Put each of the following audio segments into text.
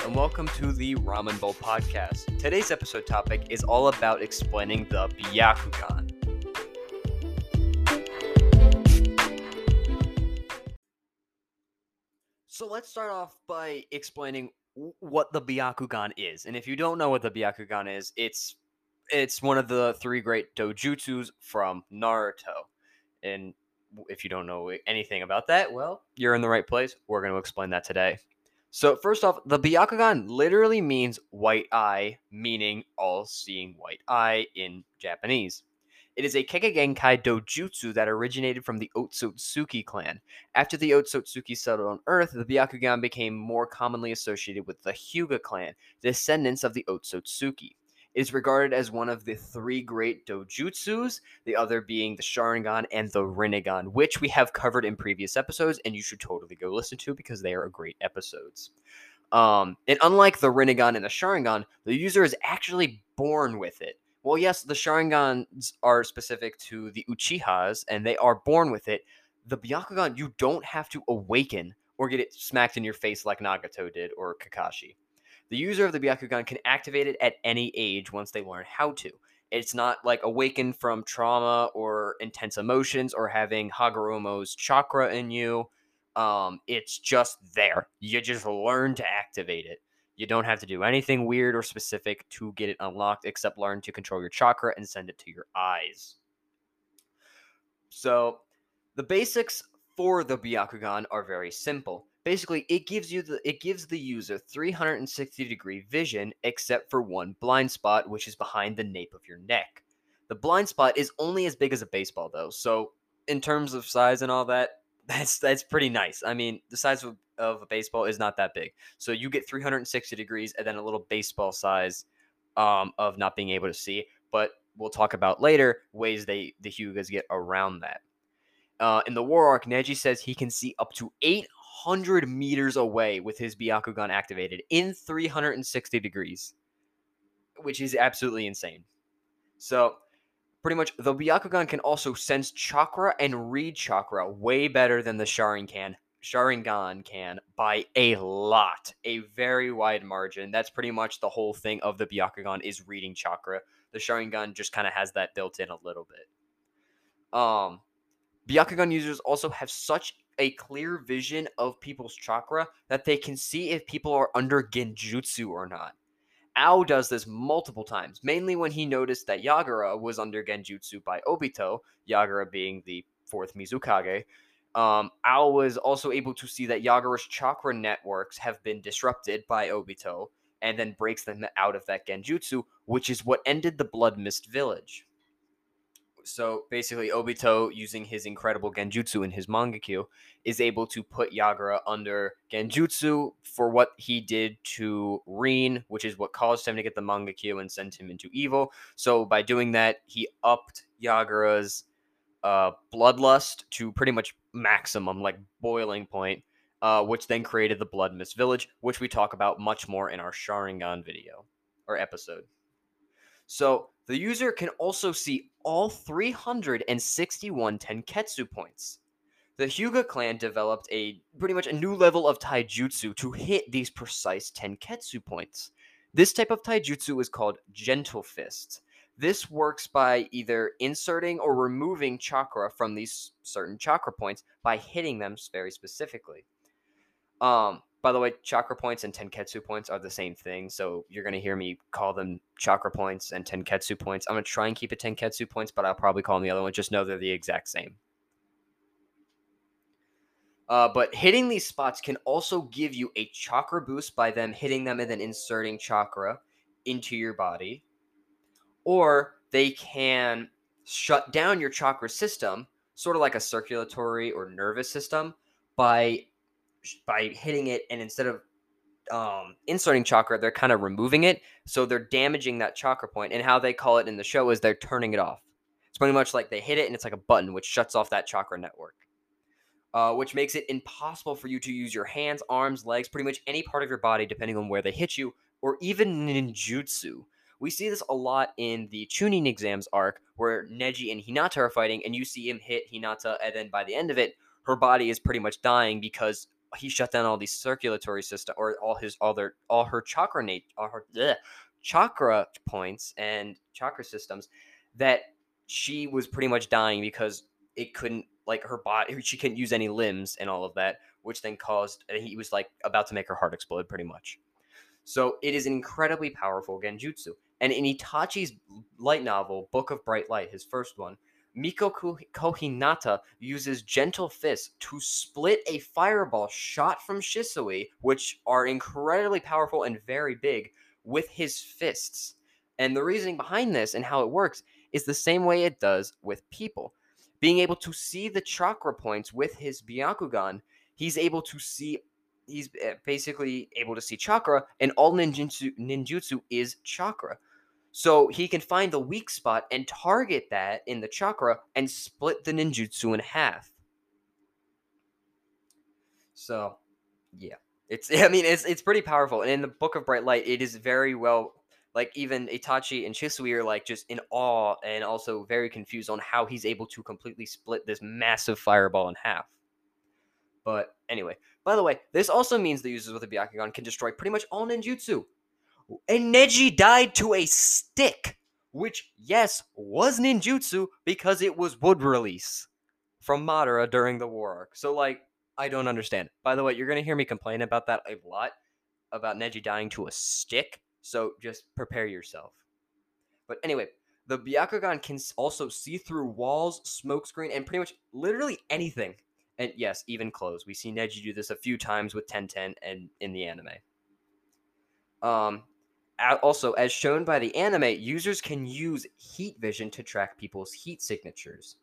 And welcome to the Ramen Bowl podcast. Today's episode topic is all about explaining the Byakugan. So let's start off by explaining what the Byakugan is. And if you don't know what the Byakugan is, it's it's one of the three great dojutsus from Naruto. And if you don't know anything about that, well, you're in the right place. We're going to explain that today. So first off, the Byakugan literally means white eye, meaning all-seeing white eye in Japanese. It is a Kekkei dojutsu that originated from the Otsutsuki clan. After the Otsutsuki settled on Earth, the Byakugan became more commonly associated with the Hyuga clan, descendants of the Otsutsuki. Is regarded as one of the three great dojutsus, the other being the Sharingan and the Rinnegan, which we have covered in previous episodes, and you should totally go listen to because they are great episodes. Um, and unlike the Rinnegan and the Sharingan, the user is actually born with it. Well, yes, the Sharingans are specific to the Uchihas, and they are born with it. The Byakugan, you don't have to awaken or get it smacked in your face like Nagato did or Kakashi. The user of the Byakugan can activate it at any age once they learn how to. It's not like awakened from trauma or intense emotions or having Hagoromo's chakra in you. Um, it's just there. You just learn to activate it. You don't have to do anything weird or specific to get it unlocked except learn to control your chakra and send it to your eyes. So, the basics for the Byakugan are very simple. Basically, it gives you the it gives the user 360 degree vision except for one blind spot which is behind the nape of your neck. The blind spot is only as big as a baseball though. So, in terms of size and all that, that's that's pretty nice. I mean, the size of, of a baseball is not that big. So you get 360 degrees and then a little baseball size um, of not being able to see. But we'll talk about later ways they the Hyugas get around that. Uh, in the War Arc, Neji says he can see up to 800 meters away with his Byakugan activated in 360 degrees, which is absolutely insane. So pretty much the Byakugan can also sense chakra and read chakra way better than the Sharingan Sharingan can by a lot, a very wide margin. That's pretty much the whole thing of the Byakugan is reading chakra. The Sharingan just kind of has that built in a little bit. Um, Byakugan users also have such a clear vision of people's chakra that they can see if people are under genjutsu or not. Ao does this multiple times, mainly when he noticed that Yagura was under genjutsu by Obito, Yagura being the fourth Mizukage. Um, Ao was also able to see that Yagura's chakra networks have been disrupted by Obito and then breaks them out of that genjutsu, which is what ended the Blood Mist Village. So basically, Obito, using his incredible genjutsu in his mangekyo, is able to put Yagura under genjutsu for what he did to Rin, which is what caused him to get the mangekyo and send him into evil. So by doing that, he upped Yagura's uh, bloodlust to pretty much maximum, like boiling point, uh, which then created the Blood Mist Village, which we talk about much more in our Sharingan video or episode. So the user can also see all 361 Tenketsu points. The Hyuga clan developed a pretty much a new level of taijutsu to hit these precise Tenketsu points. This type of taijutsu is called Gentle Fist. This works by either inserting or removing chakra from these certain chakra points by hitting them very specifically. Um, by the way, chakra points and tenketsu points are the same thing, so you're gonna hear me call them chakra points and tenketsu points. I'm gonna try and keep it tenketsu points, but I'll probably call them the other one. Just know they're the exact same. Uh, but hitting these spots can also give you a chakra boost by them hitting them and then inserting chakra into your body, or they can shut down your chakra system, sort of like a circulatory or nervous system, by by hitting it and instead of um, inserting chakra, they're kind of removing it. So they're damaging that chakra point. And how they call it in the show is they're turning it off. It's pretty much like they hit it and it's like a button which shuts off that chakra network, uh, which makes it impossible for you to use your hands, arms, legs, pretty much any part of your body, depending on where they hit you, or even ninjutsu. We see this a lot in the Chunin exams arc where Neji and Hinata are fighting, and you see him hit Hinata, and then by the end of it, her body is pretty much dying because he shut down all these circulatory system or all his all their all her chakra nat- all her bleh, chakra points and chakra systems that she was pretty much dying because it couldn't like her body she couldn't use any limbs and all of that which then caused he was like about to make her heart explode pretty much. So it is an incredibly powerful genjutsu. And in itachi's light novel book of bright light his first one miko kohinata uses gentle fists to split a fireball shot from shisui which are incredibly powerful and very big with his fists and the reasoning behind this and how it works is the same way it does with people being able to see the chakra points with his Byakugan, he's able to see he's eh, basically able to see chakra and all ninjutsu ninjutsu is chakra. So he can find the weak spot and target that in the chakra and split the ninjutsu in half. So, yeah. It's I mean it's it's pretty powerful and in the book of bright light it is very well like even Itachi and Shisui are like just in awe and also very confused on how he's able to completely split this massive fireball in half. But anyway, by the way, this also means the users with a Byakugan can destroy pretty much all ninjutsu. And Neji died to a stick, which yes was ninjutsu because it was wood release from Madara during the war arc. So like I don't understand. By the way, you're gonna hear me complain about that a lot about Neji dying to a stick so just prepare yourself. But anyway, the Byakugan can also see through walls, smokescreen, and pretty much literally anything. And yes, even clothes. We see Neji do this a few times with Tenten and in the anime. Um, also, as shown by the anime, users can use heat vision to track people's heat signatures.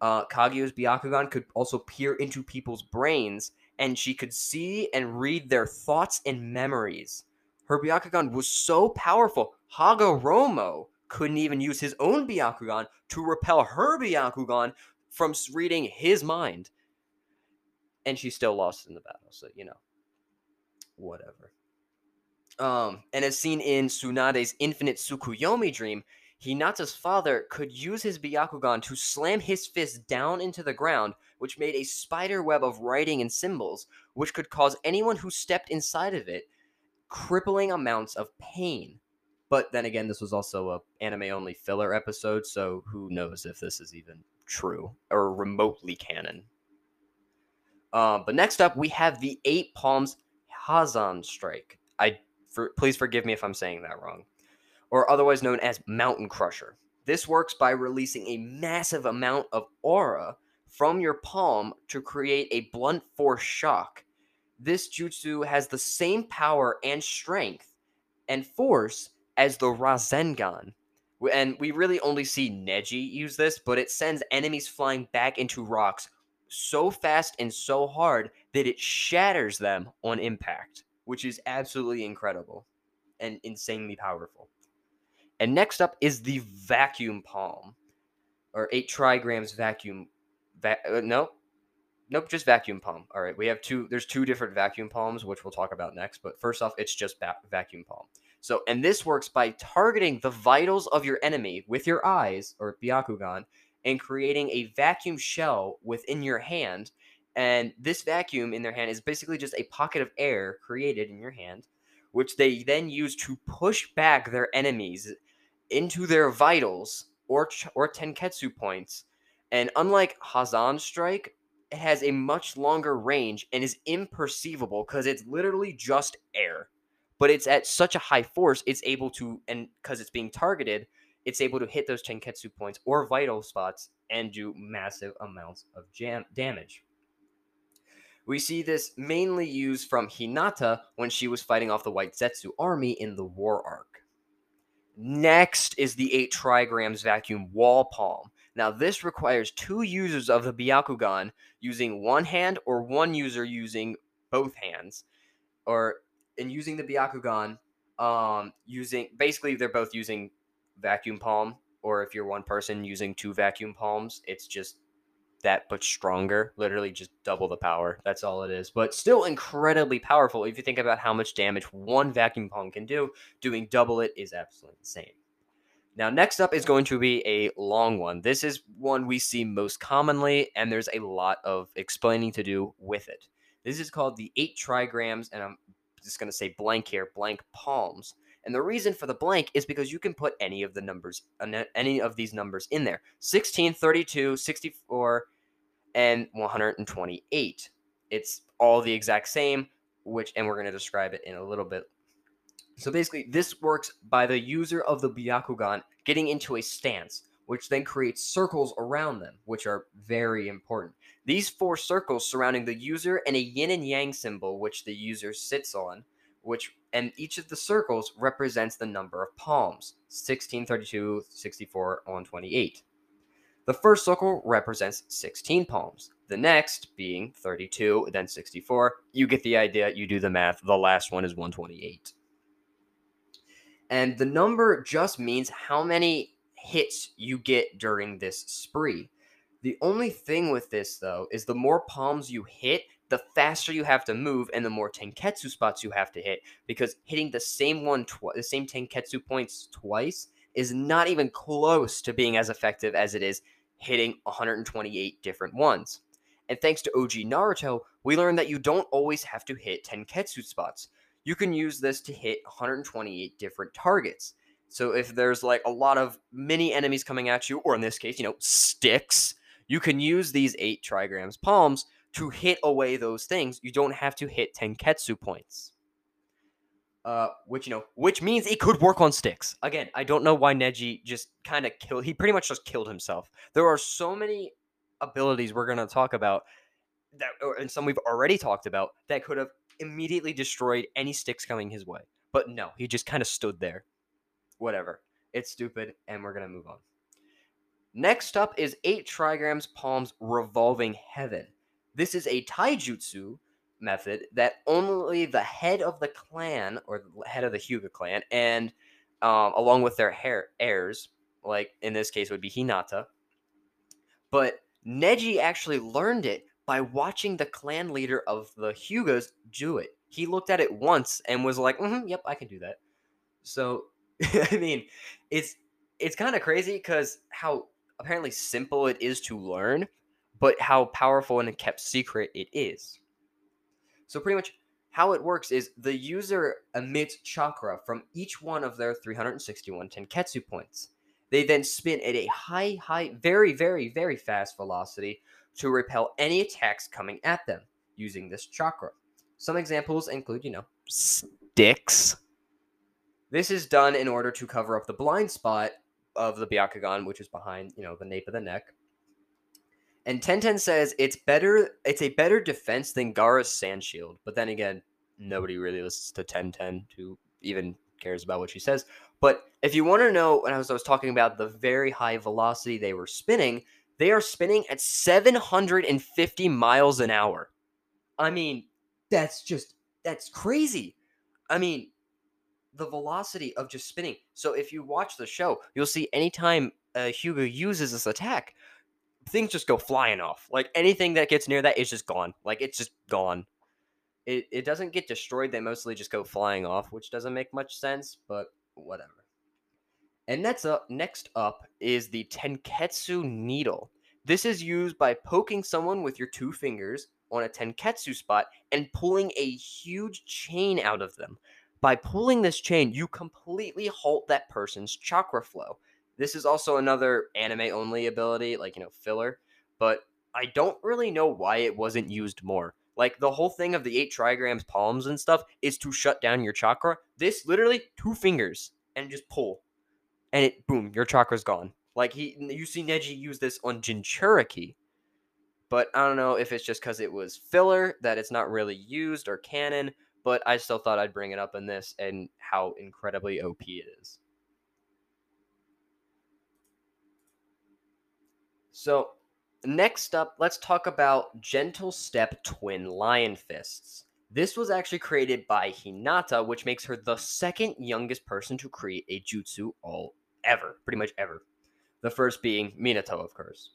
Uh, Kaguya's Byakugan could also peer into people's brains, and she could see and read their thoughts and memories her Byakugan was so powerful, Hagoromo couldn't even use his own Byakugan to repel her Byakugan from reading his mind. And she still lost in the battle, so you know. Whatever. Um, and as seen in Tsunade's Infinite Tsukuyomi dream, Hinata's father could use his Byakugan to slam his fist down into the ground, which made a spider web of writing and symbols, which could cause anyone who stepped inside of it crippling amounts of pain. But then again, this was also a anime only filler episode, so who knows if this is even true or remotely canon. Uh, but next up, we have the Eight Palms Hazan Strike. I for, please forgive me if I'm saying that wrong, or otherwise known as Mountain Crusher. This works by releasing a massive amount of aura from your palm to create a blunt force shock this jutsu has the same power and strength and force as the Rasengan. And we really only see Neji use this, but it sends enemies flying back into rocks so fast and so hard that it shatters them on impact, which is absolutely incredible and insanely powerful. And next up is the vacuum palm, or 8 trigrams vacuum. Va- uh, no, Nope, just vacuum palm. All right, we have two. There's two different vacuum palms, which we'll talk about next. But first off, it's just va- vacuum palm. So, and this works by targeting the vitals of your enemy with your eyes or Byakugan and creating a vacuum shell within your hand. And this vacuum in their hand is basically just a pocket of air created in your hand, which they then use to push back their enemies into their vitals or ch- or tenketsu points. And unlike Hazan Strike, it has a much longer range and is imperceivable because it's literally just air. But it's at such a high force, it's able to, and because it's being targeted, it's able to hit those Tenketsu points or vital spots and do massive amounts of jam- damage. We see this mainly used from Hinata when she was fighting off the White Zetsu army in the war arc. Next is the 8 trigrams vacuum wall palm. Now, this requires two users of the Byakugan using one hand or one user using both hands. Or in using the Byakugan, um, using basically they're both using vacuum palm, or if you're one person using two vacuum palms, it's just that but stronger. Literally just double the power. That's all it is. But still incredibly powerful if you think about how much damage one vacuum palm can do. Doing double it is absolutely insane. Now, next up is going to be a long one. This is one we see most commonly, and there's a lot of explaining to do with it. This is called the eight trigrams, and I'm just going to say blank here, blank palms. And the reason for the blank is because you can put any of the numbers, uh, any of these numbers in there 16, 32, 64, and 128. It's all the exact same, which, and we're going to describe it in a little bit. So basically, this works by the user of the Byakugan getting into a stance, which then creates circles around them, which are very important. These four circles surrounding the user and a yin and yang symbol, which the user sits on, which and each of the circles represents the number of palms 16, 32, 64, 128. The first circle represents 16 palms, the next being 32, then 64. You get the idea, you do the math. The last one is 128. And the number just means how many hits you get during this spree. The only thing with this, though, is the more palms you hit, the faster you have to move and the more tenketsu spots you have to hit because hitting the same one twi- the same tenketsu points twice is not even close to being as effective as it is hitting 128 different ones. And thanks to OG Naruto, we learned that you don't always have to hit tenketsu spots. You can use this to hit 128 different targets. So if there's like a lot of mini enemies coming at you, or in this case, you know, sticks, you can use these eight trigrams palms to hit away those things, you don't have to hit Tenketsu points. Uh, which you know, which means it could work on sticks. Again, I don't know why Neji just kind of killed. He pretty much just killed himself. There are so many abilities we're gonna talk about that, and some we've already talked about that could have immediately destroyed any sticks coming his way. But no, he just kind of stood there. Whatever. It's stupid, and we're gonna move on. Next up is eight trigrams palms revolving heaven. This is a taijutsu method that only the head of the clan or the head of the Hyuga clan and um, along with their hair, heirs, like in this case would be Hinata. But Neji actually learned it by watching the clan leader of the Hyugas do it. He looked at it once and was like, mm-hmm, "Yep, I can do that." So, I mean, it's it's kind of crazy because how apparently simple it is to learn, but how powerful and kept secret it is. So, pretty much how it works is the user emits chakra from each one of their 361 tenketsu points. They then spin at a high, high, very, very, very fast velocity to repel any attacks coming at them using this chakra. Some examples include, you know, sticks. This is done in order to cover up the blind spot of the Byakugan, which is behind, you know, the nape of the neck. And Tenten says it's better. It's a better defense than Gaara's Sand Shield. But then again, nobody really listens to Tenten who even cares about what she says. But if you want to know, when I was, I was talking about the very high velocity they were spinning, they are spinning at 750 miles an hour. I mean, that's just that's crazy. I mean, the velocity of just spinning. So if you watch the show, you'll see anytime uh, Hyuga uses this attack, things just go flying off. Like anything that gets near that is just gone. Like it's just gone. It it doesn't get destroyed. They mostly just go flying off, which doesn't make much sense, but whatever. And next up, next up is the Tenketsu needle. This is used by poking someone with your two fingers on a Tenketsu spot and pulling a huge chain out of them. By pulling this chain, you completely halt that person's chakra flow. This is also another anime only ability, like, you know, filler, but I don't really know why it wasn't used more. Like the whole thing of the eight trigrams palms and stuff is to shut down your chakra. This literally two fingers and just pull, and it boom, your chakra's gone. Like he, you see Neji use this on Jinchuriki, but I don't know if it's just because it was filler that it's not really used or canon. But I still thought I'd bring it up in this and how incredibly OP it is. So, next up, let's talk about Gentle Step Twin Lion Fists. This was actually created by Hinata, which makes her the second youngest person to create a jutsu all ever, pretty much ever. The first being Minato, of course.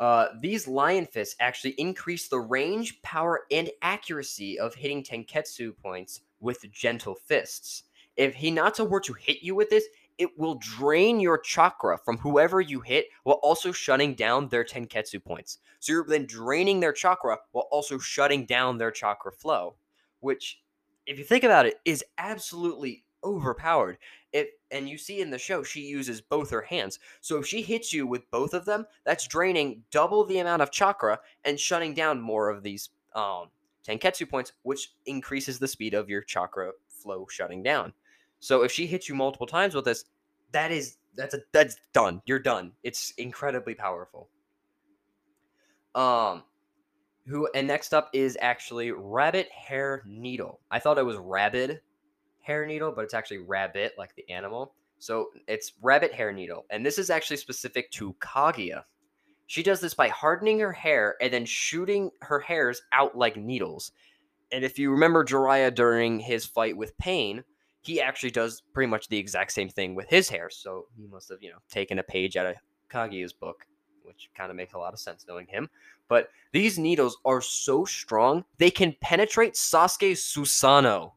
Uh, these lion fists actually increase the range, power, and accuracy of hitting Tenketsu points with gentle fists. If Hinata were to hit you with this, it will drain your chakra from whoever you hit while also shutting down their Tenketsu points. So you're then draining their chakra while also shutting down their chakra flow, which, if you think about it, is absolutely overpowered. If and you see in the show she uses both her hands. So if she hits you with both of them, that's draining double the amount of chakra and shutting down more of these um Tenketsu points, which increases the speed of your chakra flow shutting down. So if she hits you multiple times with this, that is that's a that's done. You're done. It's incredibly powerful. Um who and next up is actually Rabbit Hair Needle. I thought it was Rabid Hair Needle, but it's actually rabbit like the animal. So it's Rabbit Hair Needle, and this is actually specific to Kaguya. She does this by hardening her hair and then shooting her hairs out like needles. And if you remember Jiraiya during his fight with Pain, he actually does pretty much the exact same thing with his hair. So he must have, you know, taken a page out of Kaguya's book, which kind of makes a lot of sense knowing him. But these needles are so strong, they can penetrate Sasuke Susanoo,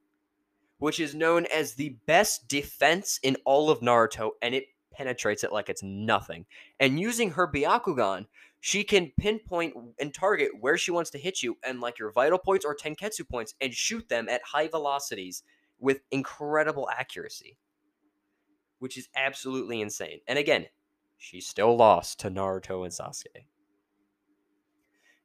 which is known as the best defense in all of Naruto, and it penetrates it like it's nothing. And using her Byakugan, she can pinpoint and target where she wants to hit you and like your vital points or Tenketsu points and shoot them at high velocities with incredible accuracy, which is absolutely insane. And again, she still lost to Naruto and Sasuke.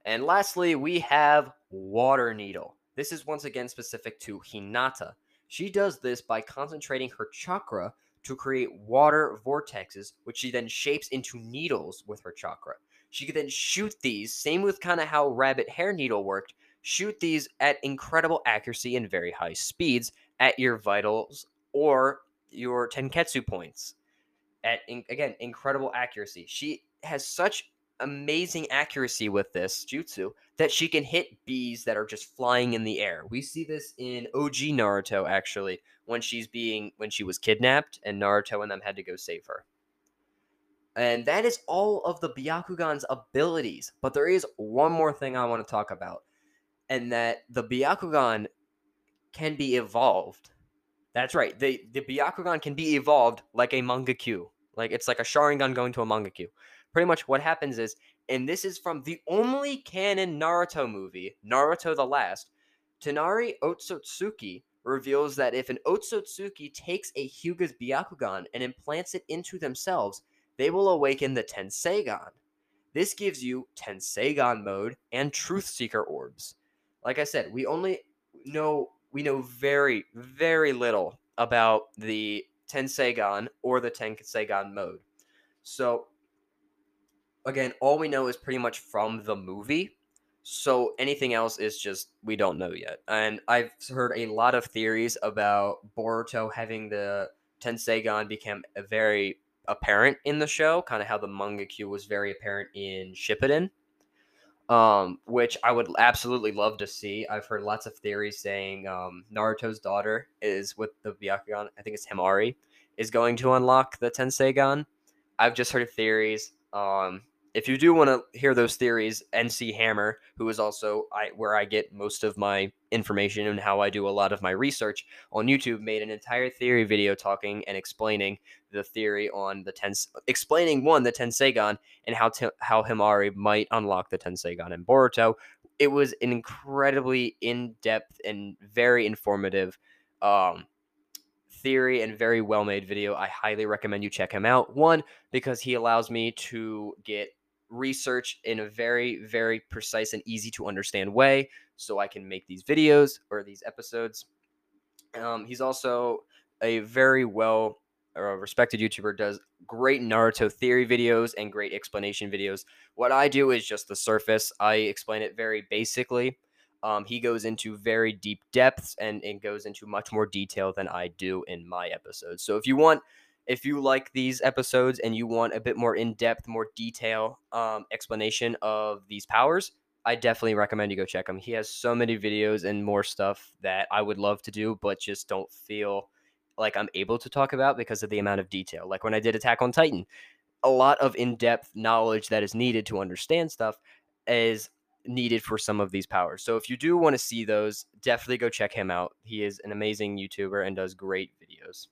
And lastly, we have Water Needle. This is once again specific to Hinata. She does this by concentrating her chakra to create water vortexes, which she then shapes into needles with her chakra. She could then shoot these, same with kind of how Rabbit Hair Needle worked, shoot these at incredible accuracy and very high speeds at your vitals or your Tenketsu points. At in, again, incredible accuracy. She has such amazing accuracy with this jutsu that she can hit bees that are just flying in the air. We see this in OG Naruto actually when she's being when she was kidnapped and Naruto and them had to go save her. And that is all of the Byakugan's abilities. But there is one more thing I want to talk about. And that the Byakugan can be evolved. That's right. The the Byakugan can be evolved like a Mangekyo. Like it's like a Sharingan going to a Mangekyo pretty much what happens is, and this is from the only canon Naruto movie, Naruto the Last, Toneri Otsutsuki reveals that if an Otsutsuki takes a Hyuga's Byakugan and implants it into themselves, they will awaken the Tenseigan. This gives you Tenseigan mode and Truth Seeker orbs. Like I said, we only know we know very very little about the Tenseigan or the Tenseigan mode. So again, all we know is pretty much from the movie. So anything else is just we don't know yet. And I've heard a lot of theories about Boruto having the Tenseigan become very apparent in the show, kind of how the Mangekyo was very apparent in Shippuden. Um, which I would absolutely love to see. I've heard lots of theories saying um, Naruto's daughter is with the Byakugan. I think it's Himari is going to unlock the Tenseigan. I've just heard theories. Um, if you do want to hear those theories, NC Hammer, who is also I, where I get most of my information and how I do a lot of my research on YouTube, made an entire theory video talking and explaining the theory on the Tens, explaining one the Tenseigan and how t- how Himari might unlock the Tenseigan in Boruto. It was an incredibly in depth and very informative um, theory and very well made video. I highly recommend you check him out. One, because he allows me to get research in a very, very precise and easy to understand way so I can make these videos or these episodes. Um, he's also a very well uh, respected YouTuber, does great Naruto theory videos and great explanation videos. What I do is just the surface, I explain it very basically. Um, he goes into very deep depths and, and goes into much more detail than I do in my episodes. So if you want if you like these episodes and you want a bit more in-depth more detail um, explanation of these powers i definitely recommend you go check him he has so many videos and more stuff that i would love to do but just don't feel like i'm able to talk about because of the amount of detail. Like when i did attack on titan a lot of in-depth knowledge that is needed to understand stuff is needed for some of these powers. So if you do want to see those definitely go check him out. He is an amazing youtuber and does great videos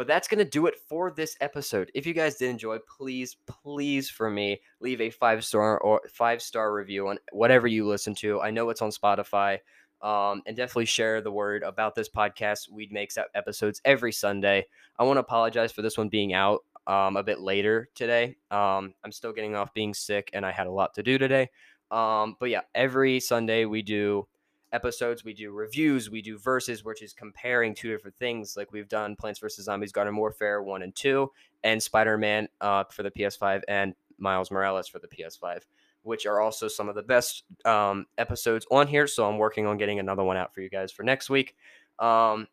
But that's going to do it for this episode. If you guys did enjoy, please, please, for me, leave a five star or five star review on whatever you listen to. I know it's on Spotify. Um, and definitely share the word about this podcast. We make episodes every Sunday. I want to apologize for this one being out um, a bit later today. Um, I'm still getting off being sick, and I had a lot to do today. Um, but yeah, every Sunday we do episodes, we do reviews, we do verses, which is comparing two different things. Like we've done Plants vs Zombies: Garden Warfare one and two, and Spider Man uh, for the PS5, and Miles Morales for the PS5 which are also some of the best um, episodes on here. So I'm working on getting another one out for you guys for next week. Um,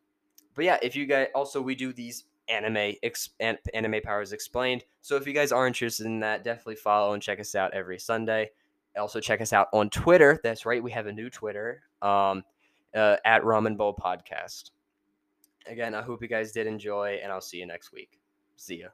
but yeah, if you guys also we do these anime ex, an, anime powers explained. So if you guys are interested in that, definitely follow and check us out every Sunday. Also check us out on Twitter. That's right, we have a new Twitter um, uh, at Ramen Bowl Podcast. Again, I hope you guys did enjoy, and I'll see you next week. See ya.